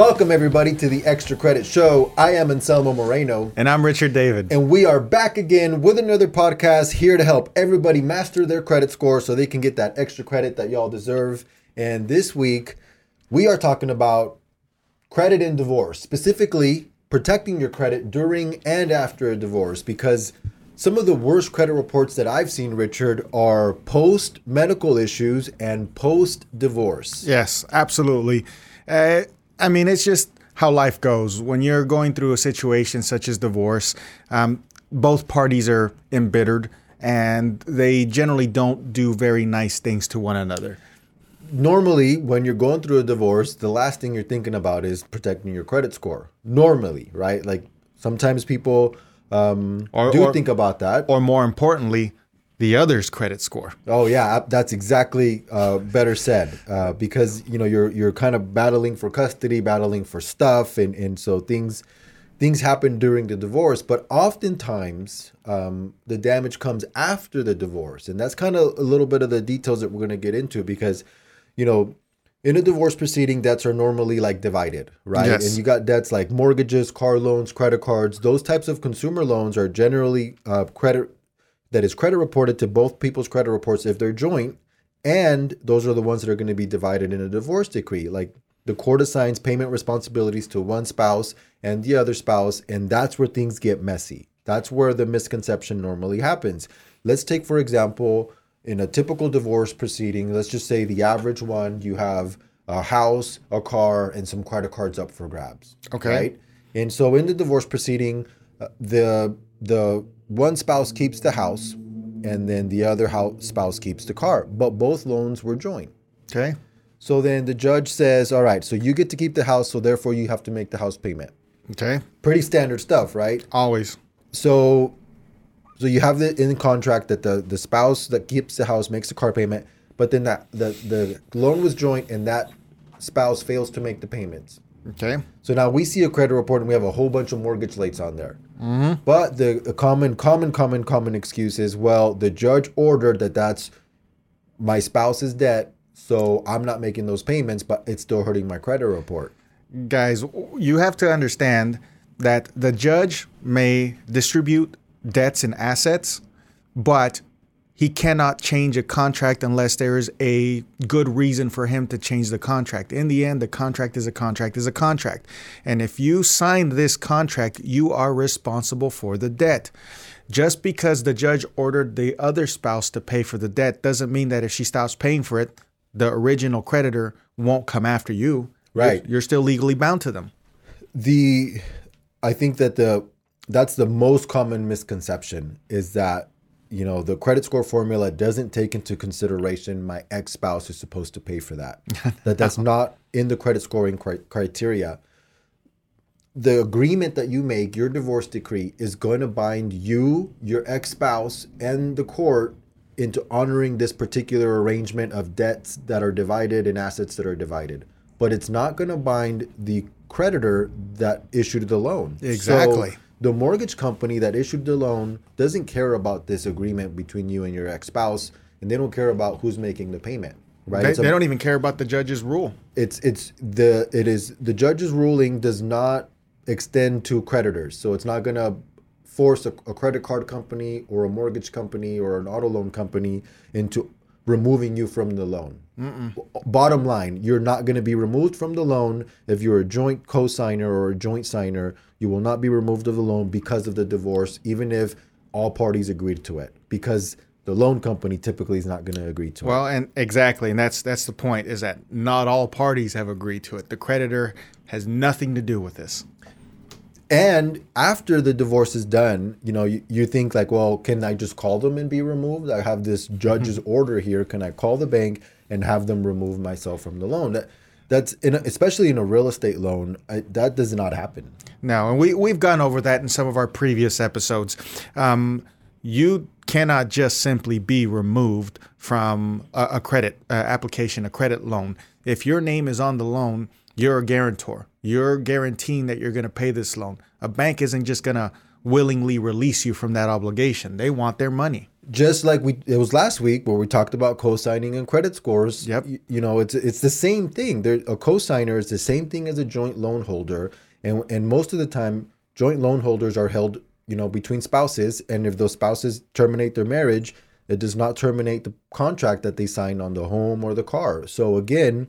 Welcome, everybody, to the Extra Credit Show. I am Anselmo Moreno, And I'm Richard David. and we are back again with another podcast here to help everybody master their credit score so they can get that extra credit that y'all deserve. And this week, we are talking about credit and divorce, specifically protecting your credit during and after a divorce, because some of the worst credit reports that I've seen, Richard, are post medical issues and post divorce. Yes, absolutely. Uh, I mean, it's just how life goes. When you're going through a situation such as divorce, um, both parties are embittered and they generally don't do very nice things to one another. normally when you're going through a divorce the last thing you're thinking about is protecting your credit score normally right like sometimes people um, Or- do or- think about that Or more importantly, the other's credit score. oh yeah that's exactly uh, better said uh, because you know you're you're kind of battling for custody battling for stuff and and so things things happen during the divorce but oftentimes um, the damage comes after the divorce and that's kind of a little bit of the details that we're going to get into because you know in a divorce proceeding debts are normally like divided right Yes. and you got debts like mortgages car loans credit cards those types of consumer loans are generally uh, credit that is credit reported to both people's credit reports if they're joint and those are the ones that are going to be divided in a divorce decree. Like the court assigns payment responsibilities to one spouse and the other spouse and that's where things get messy. That's where the misconception normally happens. Let's take for example in a typical divorce proceeding let's just say the average one you have a house a car and some credit cards up for grabs Okay. right? And so in the divorce proceeding, uh, the the one spouse keeps the house, and then the other house spouse keeps the car. But both loans were joint. Okay. So then the judge says, "All right, so you get to keep the house, so therefore you have to make the house payment." Okay. Pretty standard stuff, right? Always. So so you have the in the contract that the the spouse that keeps the house makes the car payment, but then that the the loan was joint and that spouse fails to make the payments. Okay. So now we see a credit report and we have a whole bunch of mortgage lates on there. Mm-hmm. But the, the common, common, common, common excuse is, well, the judge ordered that that's my spouse's debt, so I'm not making those payments, but it's still hurting my credit report. Guys, you have to understand that the judge may distribute debts and assets, but he cannot change a contract unless there is a good reason for him to change the contract. In the end, the contract is a contract is a contract. And if you signed this contract, you are responsible for the debt. Just because the judge ordered the other spouse to pay for the debt doesn't mean that if she stops paying for it, the original creditor won't come after you. Right. You're, you're still legally bound to them. The, I think that the, that's the most common misconception is that, you know, the credit score formula doesn't take into consideration my ex spouse is supposed to pay for that. that that's not in the credit scoring cri- criteria. the agreement that you make, your divorce decree, is going to bind you, your ex spouse, and the court into honoring this particular arrangement of debts that are divided and assets that are divided. But it's not going to bind the creditor that issued the loan. Exactly. So the mortgage company that issued the loan doesn't care about this agreement between you and your ex spouse, and they don't care about who's making the payment. Right? They, a- they don't even care about the judge's rule. it's it's the it is the judge's ruling does not extend to creditors so it's not going to force a, a credit card company or a mortgage company or an auto loan company into removing you from the loan B- bottom line you're not going to be removed from the loan if you're a joint co-signer or a joint signer you will not be removed of the loan because of the divorce even if all parties agreed to it because the loan company typically is not going to agree to it Well, and exactly, and that's that's the point is that not all parties have agreed to it. The creditor has nothing to do with this. And after the divorce is done, you know, you, you think like, well, can I just call them and be removed? I have this judge's order here. Can I call the bank and have them remove myself from the loan? That that's in a, especially in a real estate loan, I, that does not happen. No, and we we've gone over that in some of our previous episodes. Um, you cannot just simply be removed from a, a credit uh, application, a credit loan. If your name is on the loan, you're a guarantor. You're guaranteeing that you're going to pay this loan. A bank isn't just going to willingly release you from that obligation. They want their money. just like we it was last week where we talked about co-signing and credit scores. Yep. You, you know, it's it's the same thing. There a co-signer is the same thing as a joint loan holder, and and most of the time, joint loan holders are held, you know, between spouses, and if those spouses terminate their marriage, it does not terminate the contract that they signed on the home or the car. So again,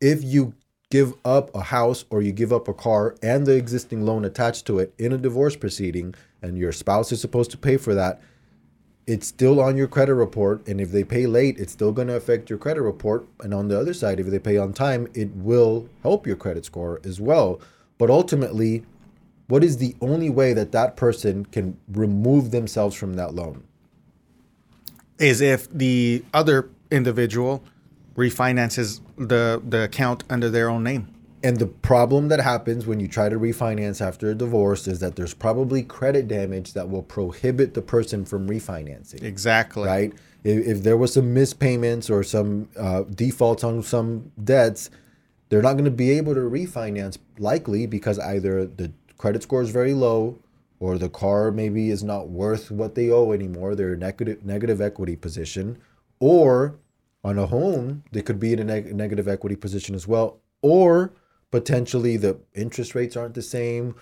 if you give up a house or you give up a car and the existing loan attached to it in a divorce proceeding, and your spouse is supposed to pay for that it's still on your credit report. And if they pay late it's still going to affect your credit report. And on the other side if they pay on time it will help your credit score as well. But ultimately what is the only way that that person can remove themselves from that loan? Is if the other individual refinances the the account under their own name. and the problem that happens when you try to refinance after a divorce is that there's probably credit damage that will prohibit the person from refinancing Exactly. right? If, if there was some mispayments or some uh, defaults on some debts, they're not going to be able to refinance likely because either the credit score is very low or the car maybe is not worth what they owe anymore. They're in negative negative equity position, or on a home they could be in a neg- negative equity position as well, or potentially the interest rates aren't the same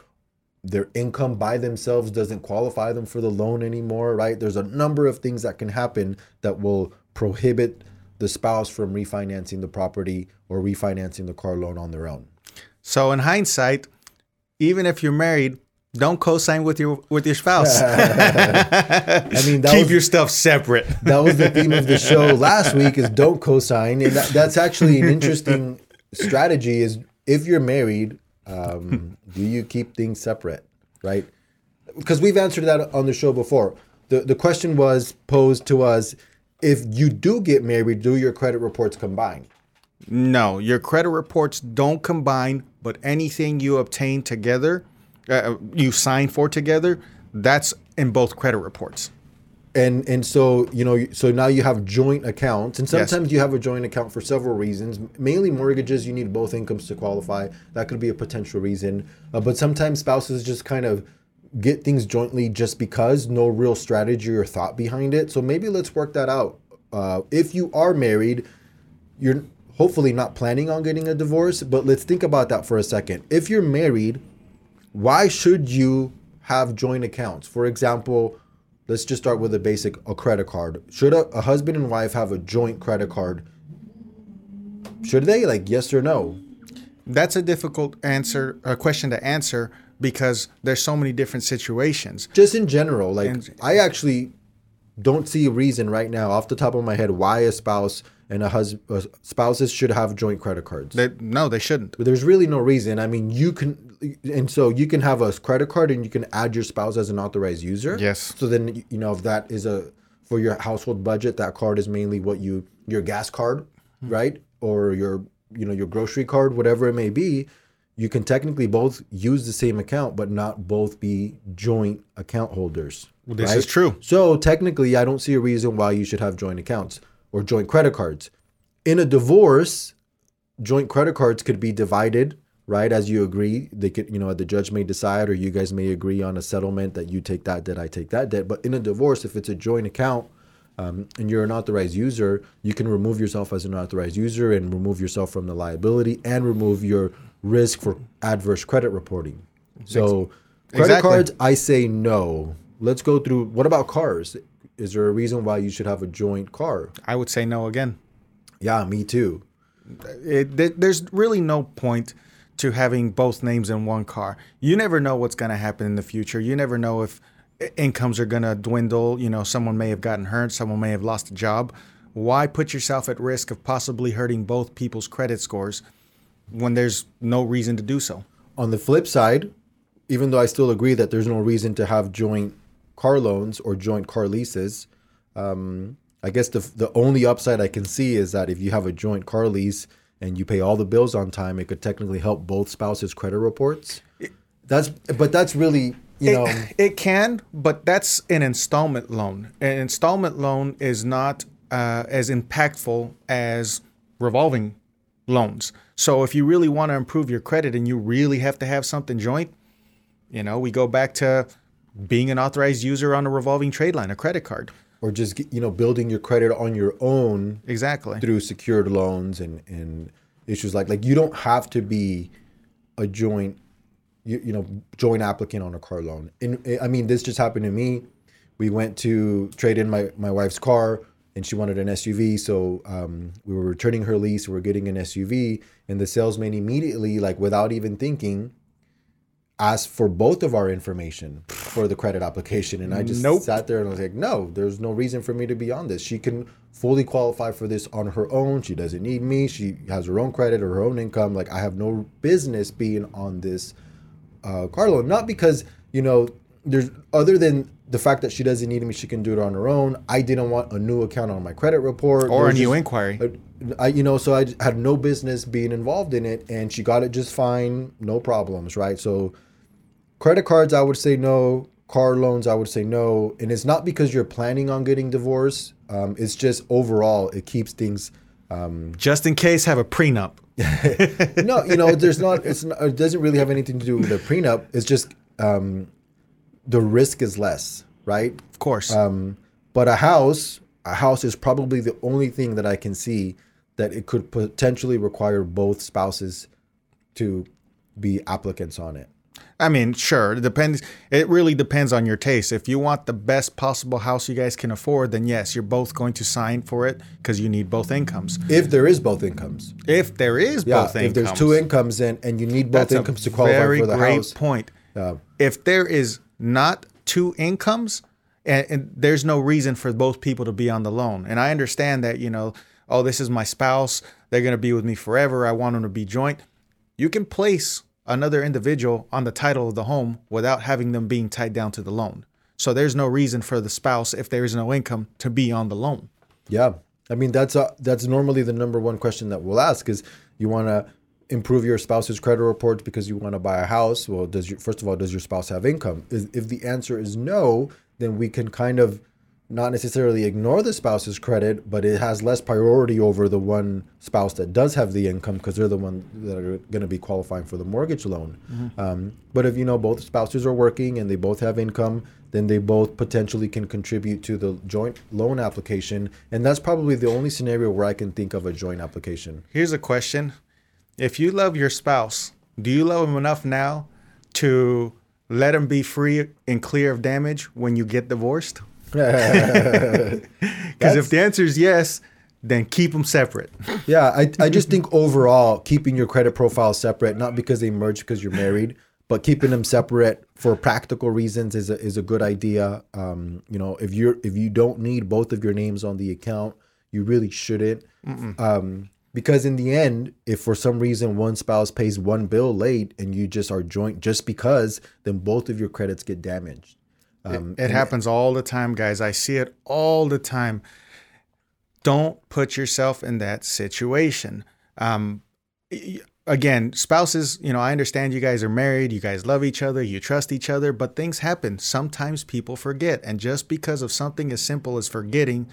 their income by themselves doesn't qualify them for the loan anymore, right? There's a number of things that can happen that will prohibit the spouse from refinancing the property or refinancing the car loan on their own. So in hindsight, even if you're married, don't co-sign with your with your spouse. I mean, that Keep was, your stuff separate. that was the theme of the show last week is don't co-sign. And that, that's actually an interesting strategy is if you're married, um, do you keep things separate, right? Because we've answered that on the show before. The, the question was posed to us, if you do get married, do your credit reports combine? No, your credit reports don't combine, but anything you obtain together, uh, you sign for together, that's in both credit reports. and and so you know so now you have joint accounts and Yes. sometimes you have a joint account for several reasons. Mainly mortgages you need both incomes to qualify. That could be a potential reason. Uh, but sometimes spouses just kind of get things jointly just because no real strategy or thought behind it. So maybe let's work that out. Uh, if you are married you're hopefully not planning on getting a divorce but let's think about that for a second. If you're married why should you have joint accounts? For example, let's just start with a basic a credit card. Should a, a husband and wife have a joint credit card? Should they? Like yes or no? That's a difficult answer, a question to answer because there's so many different situations. Just in general, like And- I actually don't see a reason right now off the top of my head why a spouse and a husband spouses should have joint credit cards. They, no, they shouldn't. But there's really no reason. I mean, you can, and so you can have a credit card and you can add your spouse as an authorized user. Yes. So then, you know, if that is a, for your household budget, that card is mainly what you, your gas card, hmm. right? Or your, you know, your grocery card, whatever it may be. You can technically both use the same account, but not both be joint account holders. this is true. So technically, I don't see a reason why you should have joint accounts or joint credit cards. In a divorce, joint credit cards could be divided, right? As you agree, they could, you know, the judge may decide, or you guys may agree on a settlement that you take that debt, I take that debt. But in a divorce, if it's a joint account um, and you're an authorized user, you can remove yourself as an authorized user and remove yourself from the liability and remove your risk for adverse credit reporting. So, credit Exactly. cards, I say no. Let's go through. What about cars? Is there a reason why you should have a joint car? I would say no again. Yeah, me too. It, there's really no point to having both names in one car. You never know what's going to happen in the future. You never know if incomes are going to dwindle. You know, someone may have gotten hurt, someone may have lost a job. Why put yourself at risk of possibly hurting both people's credit scores when there's no reason to do so? On the flip side, even though I still agree that there's no reason to have joint car loans or joint car leases, um, I guess the the only upside I can see is that if you have a joint car lease and you pay all the bills on time, it could technically help both spouses' credit reports. That's but that's really you know It, it can, but that's an installment loan. An installment loan is not uh, as impactful as revolving loans. So if you really want to improve your credit and you really have to have something joint, you know, we go back to being an authorized user on a revolving trade line, a credit card. Or just you know building your credit on your own Exactly. through secured loans and and issues like like you don't have to be a joint you, you know joint applicant on a car loan. And i mean this just happened to me. We went to trade in my my wife's car and she wanted an suv so um, we were returning her lease. We were getting an suv and the salesman immediately like without even thinking asked for both of our information for the credit application and i just Nope. sat there and was like no there's no reason for me to be on this. She can fully qualify for this on her own. She doesn't need me. She has her own credit or her own income. Like i have no business being on this uh, car loan not because you know there's other than the fact that she doesn't need me she can do it on her own. I didn't want a new account on my credit report. Or a new just- inquiry. I, you know, so I had no business being involved in it, and she got it just fine, no problems, right? So, credit cards, I would say no. Car loans, I would say no. And it's not because you're planning on getting divorced. Um, it's just overall, it keeps things. Just in case, have a prenup. No, you know, there's not. It's not, it doesn't really have anything to do with the prenup. It's just um, the risk is less, right? Of course. Um, but a house, a house is probably the only thing that I can see that it could potentially require both spouses to be applicants on it. I mean, sure, it depends. It really depends on your taste. If you want the best possible house you guys can afford, then yes, you're both going to sign for it because you need both incomes. If there is both incomes, If there is yeah. both if incomes, If there's two incomes and and you need both that's incomes to qualify for the house. Very great point. Yeah. If there is not two incomes, and, and there's no reason for both people to be on the loan. And I understand that you know, oh, this is my spouse; they're going to be with me forever. I want them to be joint. You can place another individual on the title of the home without having them being tied down to the loan. So there's no reason for the spouse, if there is no income, to be on the loan. Yeah, I mean that's uh that's normally the number one question that we'll ask is you want to improve your spouse's credit reports because you want to buy a house. Well, does your first of all does your spouse have income? If the answer is no, then we can kind of not necessarily ignore the spouse's credit, but it has less priority over the one spouse that does have the income because they're the one that are going to be qualifying for the mortgage loan. Um, but if you know both spouses are working and they both have income, then they both potentially can contribute to the joint loan application, and that's probably the only scenario where I can think of a joint application. Here's a question. If you love your spouse, do you love him enough now to let him be free and clear of damage when you get divorced? Because if the answer is yes, then keep them separate. Yeah, I, I just think overall keeping your credit profile separate, not because they merge because you're married, but keeping them separate for practical reasons is a, is a good idea. Um, you know, if you're if you don't need both of your names on the account, you really shouldn't. Um, because in the end, if for some reason one spouse pays one bill late and you just are joint just because, then both of your credits get damaged. Um, It happens all the time, guys. I see it all the time. Don't put yourself in that situation. Um, again, spouses, you know, I understand you guys are married, you guys love each other, you trust each other, but things happen. Sometimes people forget. And just because of something as simple as forgetting,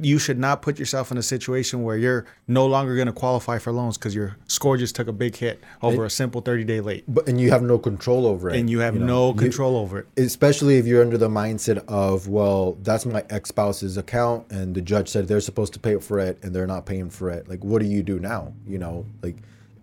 you should not put yourself in a situation where you're no longer going to qualify for loans because your score just took a big hit over a simple 30 day late but and you have no control over it, and you have know. no You- control over it. especially if you're under the mindset of well that's my ex-spouse's account and the judge said they're supposed to pay for it and they're not paying for it like what do you do now you know like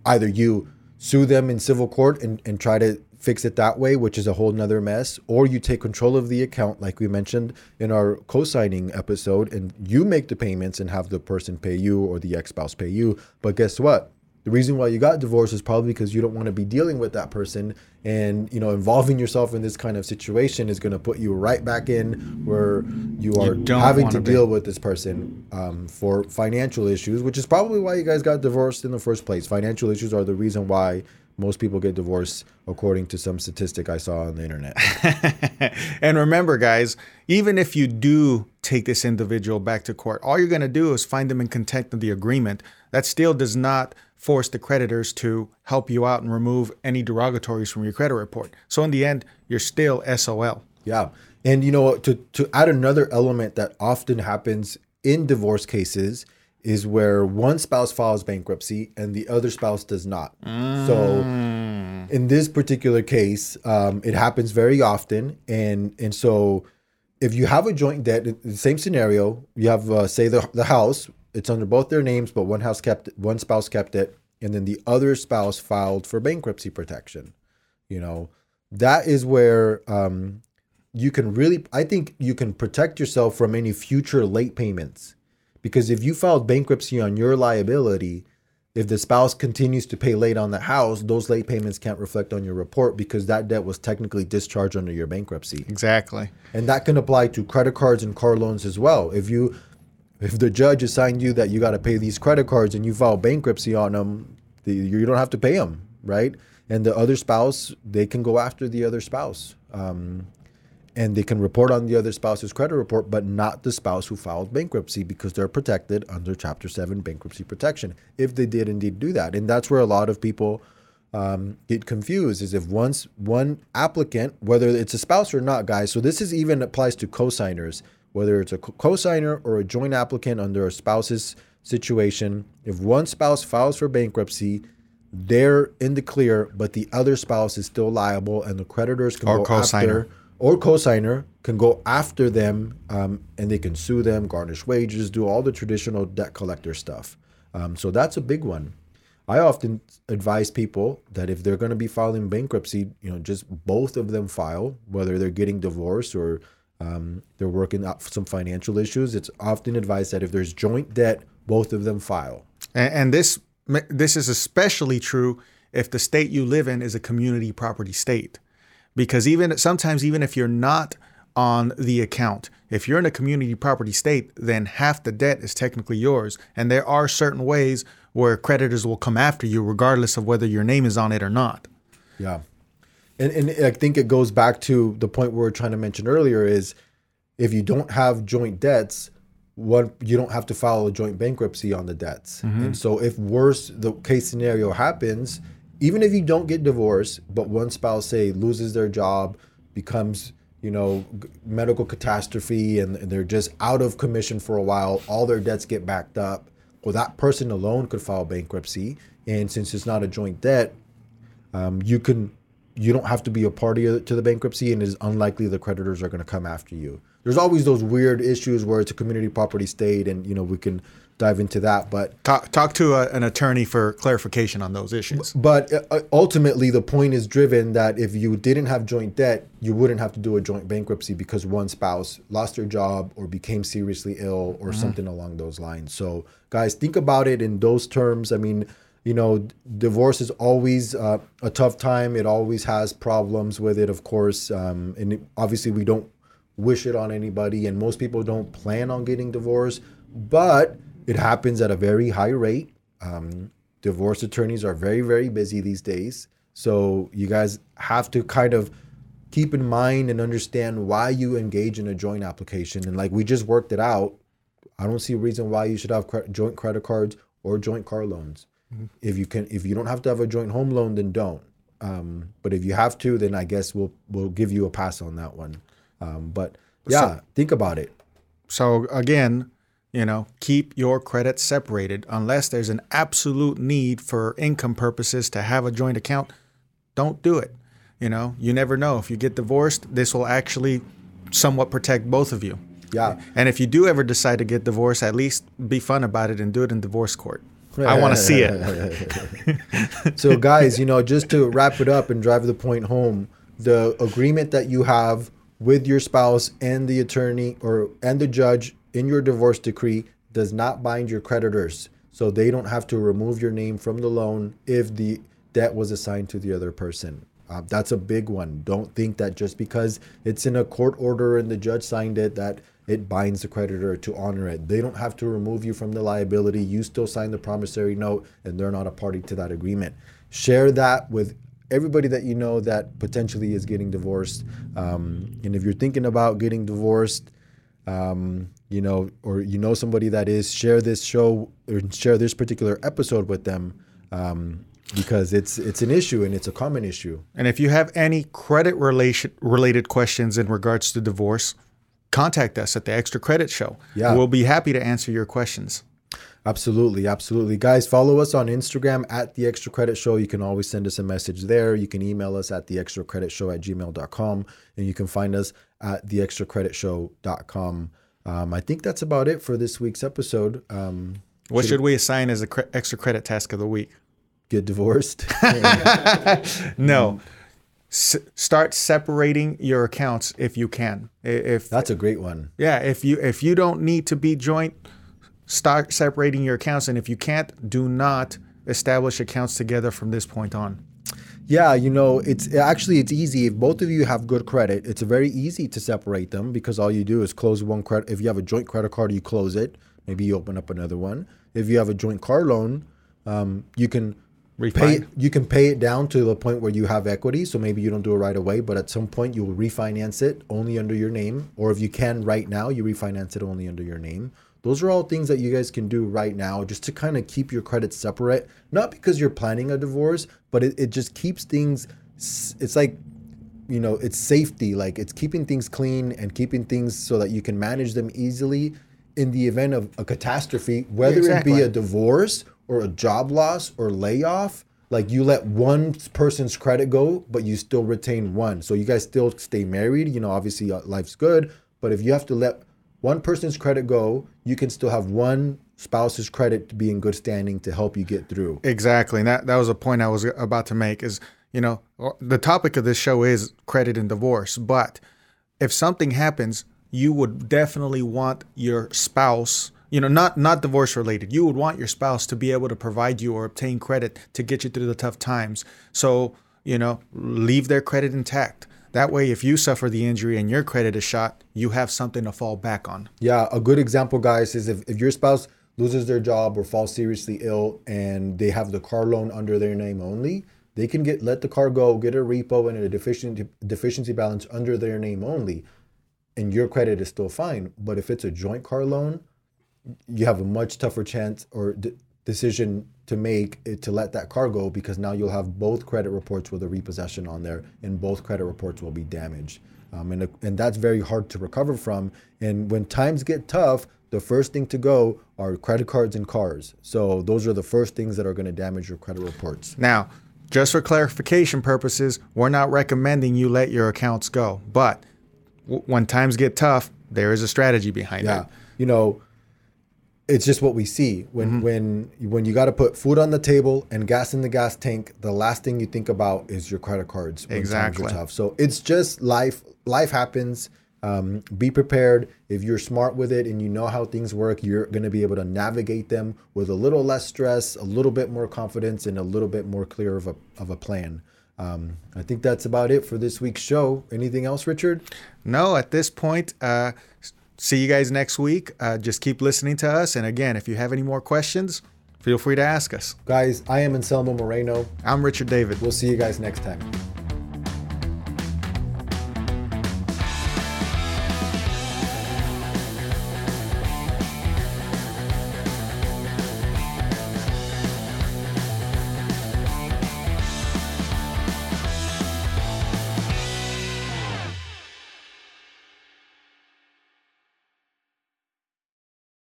either you sue them in civil court and, and try to fix it that way which is a whole nother mess or you take control of the account like we mentioned in our co-signing episode and you make the payments and have the person pay you or the ex-spouse pay you. But guess what? The reason why you got divorced is probably because you don't want to be dealing with that person and you know involving yourself in this kind of situation is going to put you right back in where you are don't having to be. deal with this person um, for financial issues which is probably why you guys got divorced in the first place. Financial issues are the reason why most people get divorced according to some statistic i saw on the internet and remember, guys, even if you do take this individual back to court, all you're going to do is find them in contempt of the agreement. That still does not force the creditors to help you out and remove any derogatories from your credit report. So in the end, you're still SOL. Yeah. And you know, to to add another element that often happens in divorce cases is where one spouse files bankruptcy and the other spouse does not. So in this particular case, um, it happens very often, and and so if you have a joint debt, the same scenario, you have uh, say the the house, it's under both their names, but one house kept one spouse kept it, and then the other spouse filed for bankruptcy protection. You know, that is where um, you can really, I think, you can protect yourself from any future late payments, because if you filed bankruptcy on your liability. If the spouse continues to pay late on the house, those late payments can't reflect on your report because that debt was technically discharged under your bankruptcy Exactly. and that can apply to credit cards and car loans as well. If you if the judge assigned you that you got to pay these credit cards and you file bankruptcy on them, the, you don't have to pay them, right? And the other spouse, they can go after the other spouse, um, and they can report on the other spouse's credit report, but not the spouse who filed bankruptcy because they're protected under Chapter Seven bankruptcy protection if they did indeed do that. And that's where a lot of people um, get confused is if once one applicant, whether it's a spouse or not, guys. So this is even applies to co-signers, whether it's a cosigner or a joint applicant under a spouse's situation. If one spouse files for bankruptcy, they're in the clear, but the other spouse is still liable, and the creditors can Or go co-signer. after or co-signer can go after them, um, and they can sue them, garnish wages, do all the traditional debt collector stuff. Um, so that's a big one. I often advise people that if they're going to be filing bankruptcy, you know, just both of them file, whether they're getting divorced or um, they're working out some financial issues. It's often advised that if there's joint debt, both of them file. And, and this this is especially true if the state you live in is a community property state, because even sometimes even if you're not on the account, if you're in a community property state, then half the debt is technically yours, and there are certain ways where creditors will come after you regardless of whether your name is on it or not. Yeah. And, and I think it goes back to the point we were trying to mention earlier is if you don't have joint debts, what you don't have to file a joint bankruptcy on the debts. Mm-hmm. And so if worse the case scenario happens, even if you don't get divorced, but one spouse say loses their job, becomes you know medical catastrophe, and, and they're just out of commission for a while, all their debts get backed up. Well, that person alone could file bankruptcy, and since it's not a joint debt, um, you can you don't have to be a party to the bankruptcy and it is unlikely the creditors are going to come after you there's always those weird issues where it's a community property state and you know we can dive into that but Talk, talk to a, an attorney for clarification on those issues. but uh, ultimately the point is driven that if you didn't have joint debt you wouldn't have to do a joint bankruptcy because one spouse lost their job or became seriously ill or something along those lines. So guys think about it in those terms. I mean you know divorce is always uh, a tough time. It always has problems with it of course. Um, and obviously we don't wish it on anybody and most people don't plan on getting divorced. But it happens at a very high rate. Um, divorce attorneys are very very busy these days. So you guys have to kind of keep in mind and understand why you engage in a joint application. And like we just worked it out. I don't see a reason why you should have cre- joint credit cards or joint car loans. If you can if you don't have to have a joint home loan then don't. Um, but if you have to then i guess we'll we'll give you a pass on that one. Um, but yeah think about it. So again, you know, keep your credit separated unless there's an absolute need for income purposes to have a joint account. Don't do it. You know, you never know. If you get divorced, this will actually somewhat protect both of you. yeah And if you do ever decide to get divorced, at least be fun about it and do it in divorce court. I want to see it. so guys you know just to wrap it up and drive the point home the agreement that you have with your spouse and the attorney or and the judge in your divorce decree does not bind your creditors so they don't have to remove your name from the loan if the debt was assigned to the other person uh, that's a big one don't think that just because it's in a court order and the judge signed it that it binds the creditor to honor it. They don't have to remove you from the liability. You still sign the promissory note, and they're not a party to that agreement. Share that with everybody that you know that potentially is getting divorced. Um, and if you're thinking about getting divorced, um, you know, or you know somebody that is, share this show or share this particular episode with them um, because it's it's an issue and it's a common issue. And if you have any credit relation related questions in regards to divorce, contact us at the Extra Credit Show. Yeah. We'll be happy to answer your questions. Absolutely, absolutely. Guys, follow us on Instagram at the Extra Credit Show. You can always send us a message there. You can email us at the extra credit show at gmail.com and you can find us at the extra credit show.com. Um, I think that's about it for this week's episode. Um, What should we assign as a cre- extra credit task of the week? get divorced. No. S- start separating your accounts if you can. If That's a great one. yeah, if you if you don't need to be joint, start separating your accounts, and if you can't, do not establish accounts together from this point on. Yeah, you know, it's actually it's easy if both of you have good credit. It's very easy to separate them because all you do is close one credit. If you have a joint credit card, you close it. Maybe you open up another one. If you have a joint car loan, um, you can pay you can pay it down to the point where you have equity. So maybe you don't do it right away, but at some point you'll refinance it only under your name, or if you can right now, you refinance it only under your name. Those are all things that you guys can do right now just to kind of keep your credit separate. Not because you're planning a divorce, but it, it just keeps things. It's like you know it's safety like it's keeping things clean and keeping things so that you can manage them easily in the event of a catastrophe whether it be a divorce or a job loss or layoff like you let one person's credit go but you still retain one so you guys still stay married you know obviously uh, life's good but if you have to let one person's credit go you can still have one spouse's credit to be in good standing to help you get through Exactly. And that, that was a point I was about to make is, you know, uh, the topic of this show is credit and divorce. But if something happens, you would definitely want your spouse, you know, not not divorce related. You would want your spouse to be able to provide you or obtain credit to get you through the tough times. So, you know, leave their credit intact. That way, if you suffer the injury and your credit is shot, you have something to fall back on. Yeah, a good example, guys, is if, if your spouse loses their job or falls seriously ill and they have the car loan under their name only, they can get let the car go, get a repo and a deficiency deficiency balance under their name only, and your credit is still fine. But if it's a joint car loan, you have a much tougher chance or decision to make to let that car go because now you'll have both credit reports with a repossession on there and both credit reports will be damaged. Um, and, and that's very hard to recover from. And when times get tough the first thing to go are credit cards and cars. So those are the first things that are going to damage your credit reports. Now, just for clarification purposes, we're not recommending you let your accounts go. But w- when times get tough, there is a strategy behind yeah. It. you know it's just what we see. When when when you got to put food on the table and gas in the gas tank the last thing you think about is your credit cards when times are Exactly. tough. so it's just life life happens. Um, be prepared. If you're smart with it and you know how things work you're going to be able to navigate them with a little less stress a little bit more confidence and a little bit more clear of a, of a plan. Um, i think that's about it for this week's show. Anything else richard? No, at this point, uh, see you guys next week. Uh, just keep listening to us. And again, if you have any more questions, feel free to ask us. guys i am anselmo moreno I'm Richard David. we'll see you guys next time